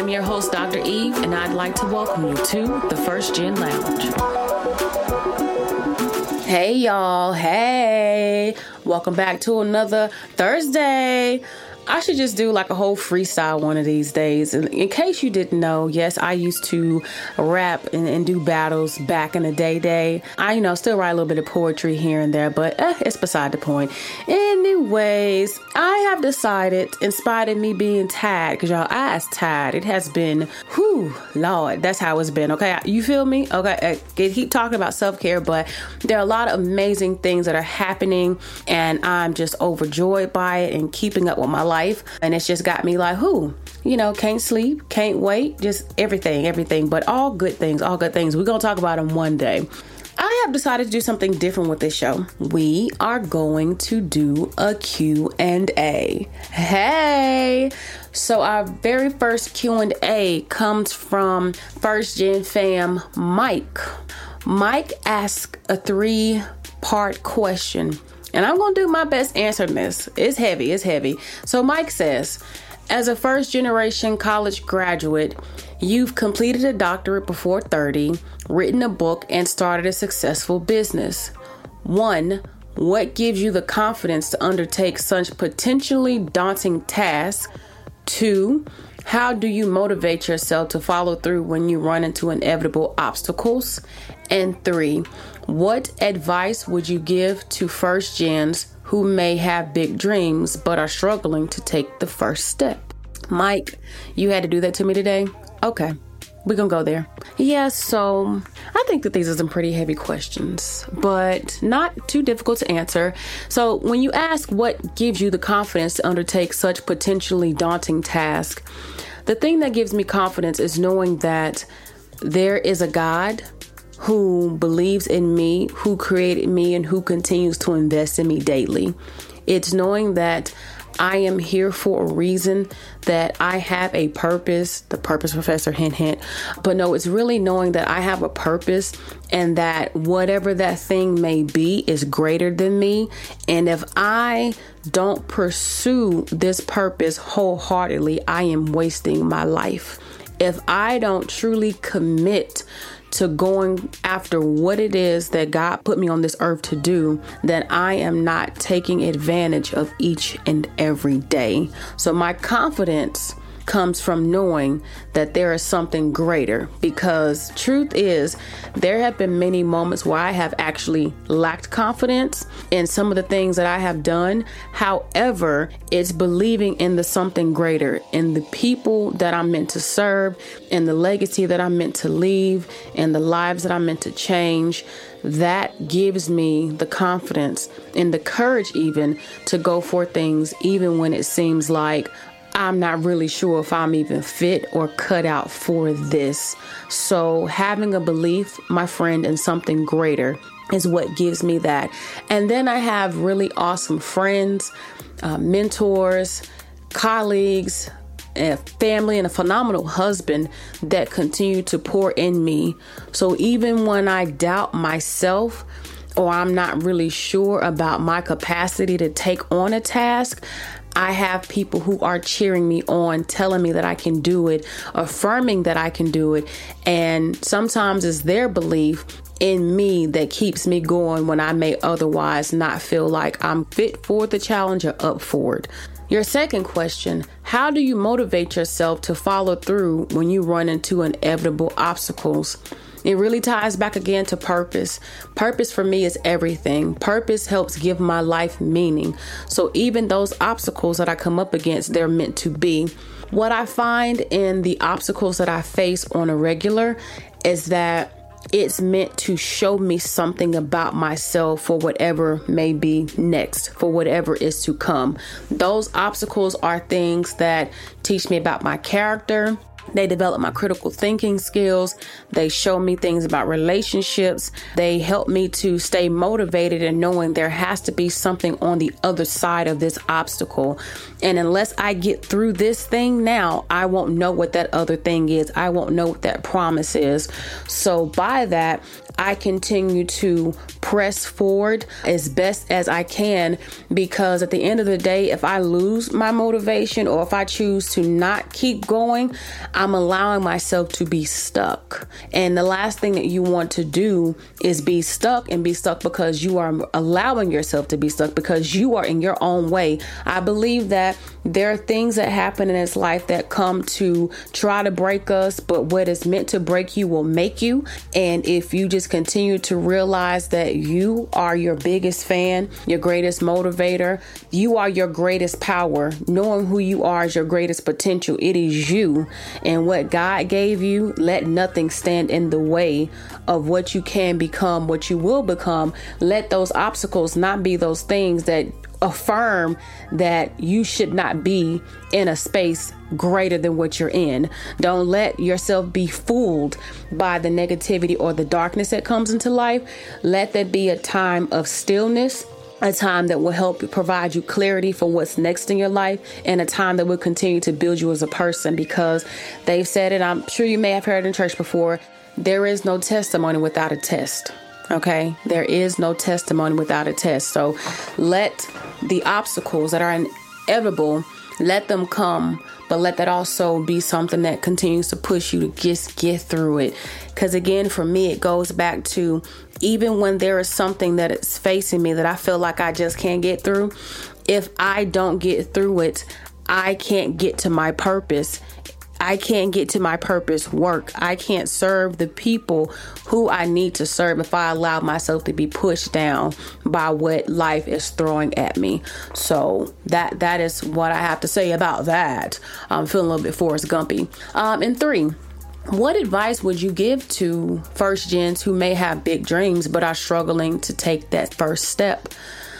I'm your host, Dr. Eve, and I'd like to welcome you to the First Gen Lounge. Hey, y'all. Hey. Welcome back to another Thursday. I should just do like a whole freestyle one of these days. And in case you didn't know, yes, I used to rap and, and do battles back in the day. Day, I you know still write a little bit of poetry here and there, but eh, it's beside the point. Anyways, I have decided, in spite of me being tired, because y'all, I was tired. It has been, whew, Lord, that's how it's been. Okay, you feel me? Okay, I keep talking about self care, but there are a lot of amazing things that are happening, and I'm just overjoyed by it and keeping up with my life. And it's just got me like, who? You know, can't sleep, can't wait, just everything, everything. But all good things, all good things. We're going to talk about them one day. I have decided to do something different with this show. We are going to do a Q&A. Hey. So our very first Q&A comes from First Gen fam Mike. Mike asked a three-part question and I'm going to do my best answering this. It's heavy, it's heavy. So, Mike says, as a first generation college graduate, you've completed a doctorate before 30, written a book, and started a successful business. One, what gives you the confidence to undertake such potentially daunting tasks? Two, how do you motivate yourself to follow through when you run into inevitable obstacles? And three, what advice would you give to first gens who may have big dreams but are struggling to take the first step? Mike, you had to do that to me today? Okay, we're gonna go there. Yeah, so I think that these are some pretty heavy questions, but not too difficult to answer. So, when you ask what gives you the confidence to undertake such potentially daunting tasks, the thing that gives me confidence is knowing that there is a God who believes in me, who created me, and who continues to invest in me daily. It's knowing that I am here for a reason, that I have a purpose, the purpose professor, hint, hint. But no, it's really knowing that I have a purpose and that whatever that thing may be is greater than me. And if I don't pursue this purpose wholeheartedly, I am wasting my life. If I don't truly commit to going after what it is that God put me on this earth to do, that I am not taking advantage of each and every day. So my confidence comes from knowing that there is something greater because truth is there have been many moments where I have actually lacked confidence in some of the things that I have done. However it's believing in the something greater in the people that I'm meant to serve in the legacy that I'm meant to leave and the lives that I'm meant to change. That gives me the confidence and the courage even to go for things even when it seems like I'm not really sure if I'm even fit or cut out for this. So, having a belief, my friend, in something greater is what gives me that. And then I have really awesome friends, uh, mentors, colleagues, a family, and a phenomenal husband that continue to pour in me. So, even when I doubt myself, or I'm not really sure about my capacity to take on a task, I have people who are cheering me on, telling me that I can do it, affirming that I can do it. And sometimes it's their belief in me that keeps me going when I may otherwise not feel like I'm fit for the challenge or up for it. Your second question How do you motivate yourself to follow through when you run into inevitable obstacles? It really ties back again to purpose. Purpose for me is everything. Purpose helps give my life meaning. So even those obstacles that I come up against, they're meant to be. What I find in the obstacles that I face on a regular is that it's meant to show me something about myself for whatever may be next, for whatever is to come. Those obstacles are things that teach me about my character, they develop my critical thinking skills. They show me things about relationships. They help me to stay motivated and knowing there has to be something on the other side of this obstacle. And unless I get through this thing now, I won't know what that other thing is. I won't know what that promise is. So, by that, I continue to press forward as best as I can because at the end of the day, if I lose my motivation or if I choose to not keep going, I'm allowing myself to be stuck. And the last thing that you want to do is be stuck and be stuck because you are allowing yourself to be stuck because you are in your own way. I believe that there are things that happen in this life that come to try to break us, but what is meant to break you will make you. And if you just continue to realize that you are your biggest fan, your greatest motivator, you are your greatest power. Knowing who you are is your greatest potential. It is you. And what God gave you, let nothing stand in the way of what you can become, what you will become. Let those obstacles not be those things that affirm that you should not be in a space greater than what you're in. Don't let yourself be fooled by the negativity or the darkness that comes into life. Let that be a time of stillness. A time that will help provide you clarity for what's next in your life, and a time that will continue to build you as a person because they've said it. I'm sure you may have heard in church before there is no testimony without a test. Okay, there is no testimony without a test. So let the obstacles that are inevitable, let them come, but let that also be something that continues to push you to just get through it. Because again, for me, it goes back to even when there is something that is facing me that I feel like I just can't get through, if I don't get through it, I can't get to my purpose I can't get to my purpose work. I can't serve the people who I need to serve if I allow myself to be pushed down by what life is throwing at me. So that that is what I have to say about that. I'm feeling a little bit Forrest Gumpy. Um, and three, what advice would you give to first gens who may have big dreams but are struggling to take that first step?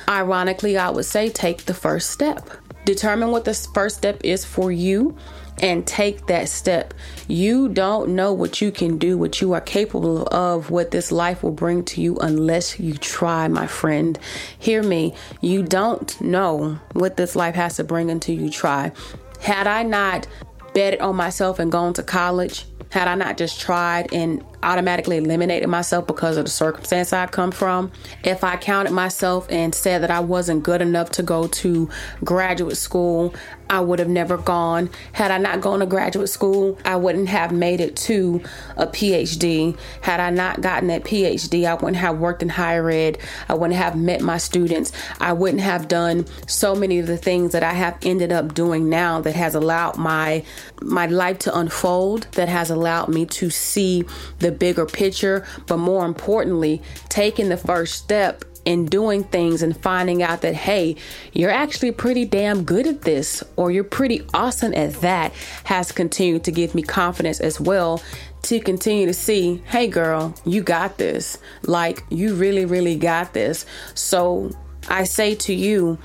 Ironically, I would say take the first step. Determine what the first step is for you and take that step. You don't know what you can do, what you are capable of, what this life will bring to you unless you try, my friend. Hear me. You don't know what this life has to bring until you try. Had I not betted on myself and gone to college, had I not just tried and automatically eliminated myself because of the circumstance I come from, if I counted myself and said that I wasn't good enough to go to graduate school, I would have never gone. Had I not gone to graduate school, I wouldn't have made it to a PhD. Had I not gotten that PhD, I wouldn't have worked in higher ed. I wouldn't have met my students. I wouldn't have done so many of the things that I have ended up doing now that has allowed my my life to unfold, that has allowed me to see the bigger picture, but more importantly, taking the first step in doing things and finding out that, hey, you're actually pretty damn good at this or you're pretty awesome at that has continued to give me confidence as well to continue to see, hey, girl, you got this. Like, you really, really got this. So I say to you,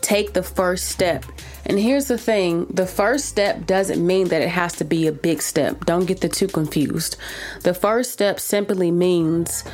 take the first step. And here's the thing the first step doesn't mean that it has to be a big step. Don't get the two confused. The first step simply means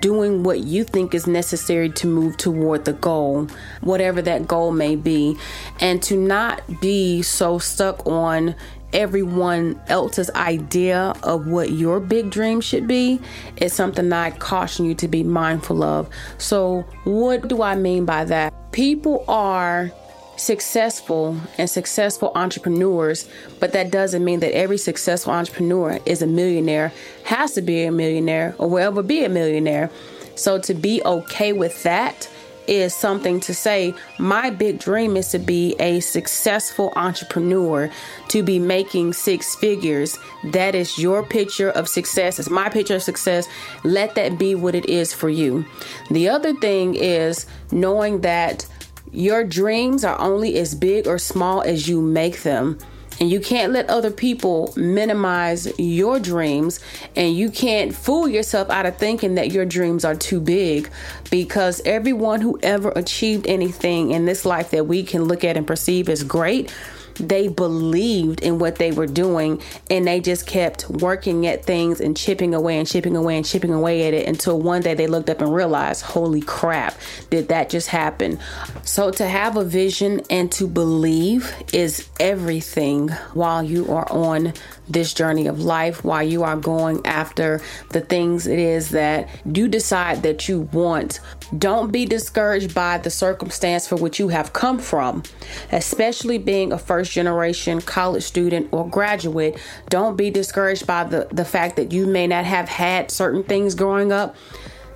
doing what you think is necessary to move toward the goal, whatever that goal may be, and to not be so stuck on everyone else's idea of what your big dream should be is something I caution you to be mindful of. So, what do I mean by that? People are successful and successful entrepreneurs, but that doesn't mean that every successful entrepreneur is a millionaire, has to be a millionaire, or will ever be a millionaire. So to be okay with that is something to say. My big dream is to be a successful entrepreneur, to be making six figures. That is your picture of success. It's my picture of success. Let that be what it is for you. The other thing is knowing that your dreams are only as big or small as you make them. And you can't let other people minimize your dreams. And you can't fool yourself out of thinking that your dreams are too big because everyone who ever achieved anything in this life that we can look at and perceive as great they believed in what they were doing and they just kept working at things and chipping away and chipping away and chipping away at it until one day they looked up and realized, holy crap, did that just happen? So to have a vision and to believe is everything while you are on this journey of life, while you are going after the things it is that you decide that you want. Don't be discouraged by the circumstance for which you have come from, especially being a first generation college student or graduate. Don't be discouraged by the, the fact that you may not have had certain things growing up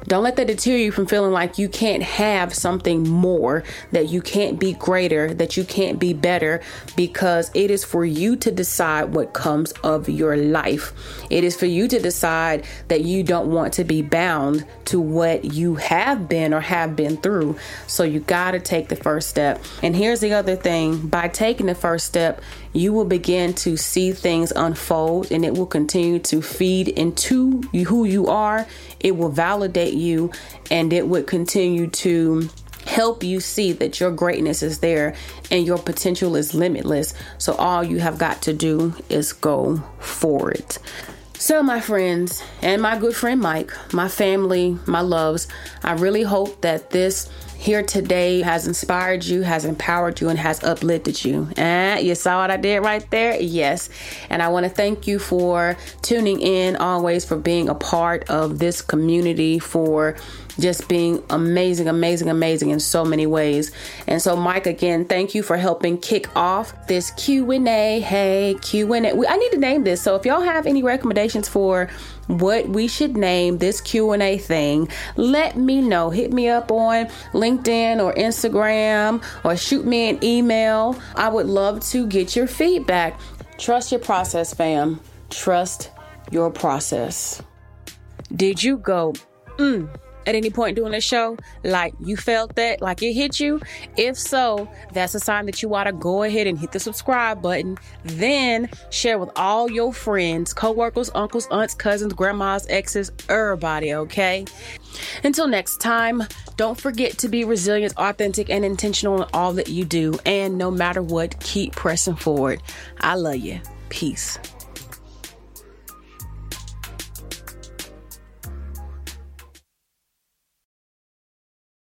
don't let that deter you from feeling like you can't have something more, that you can't be greater, that you can't be better, because it is for you to decide what comes of your life. It is for you to decide that you don't want to be bound to what you have been or have been through. So you got to take the first step. And here's the other thing by taking the first step, you will begin to see things unfold and it will continue to feed into who you are. It will validate you and it would continue to help you see that your greatness is there and your potential is limitless. So all you have got to do is go for it. So, my friends and my good friend Mike, my family, my loves, I really hope that this here today has inspired you, has empowered you, and has uplifted you. And you saw what I did right there? Yes. And I want to thank you for tuning in always, for being a part of this community, for just being amazing, amazing, amazing in so many ways. And so, Mike, again, thank you for helping kick off this Q and A. Hey, Q and A. I need to name this. So, if y'all have any recommendations for what we should name this Q&A thing, let me know. Hit me up on LinkedIn or Instagram or shoot me an email. I would love to get your feedback. Trust your process, fam. Trust your process. Did you go, mm, at any point during the show? Like you felt that, like it hit you? If so, that's a sign that you ought to go ahead and hit the subscribe button. Then share with all your friends, coworkers, uncles, aunts, cousins, grandmas, exes, everybody, okay? Until next time, don't forget to be resilient, authentic, and intentional in all that you do. And no matter what, keep pressing forward. I love you. Peace.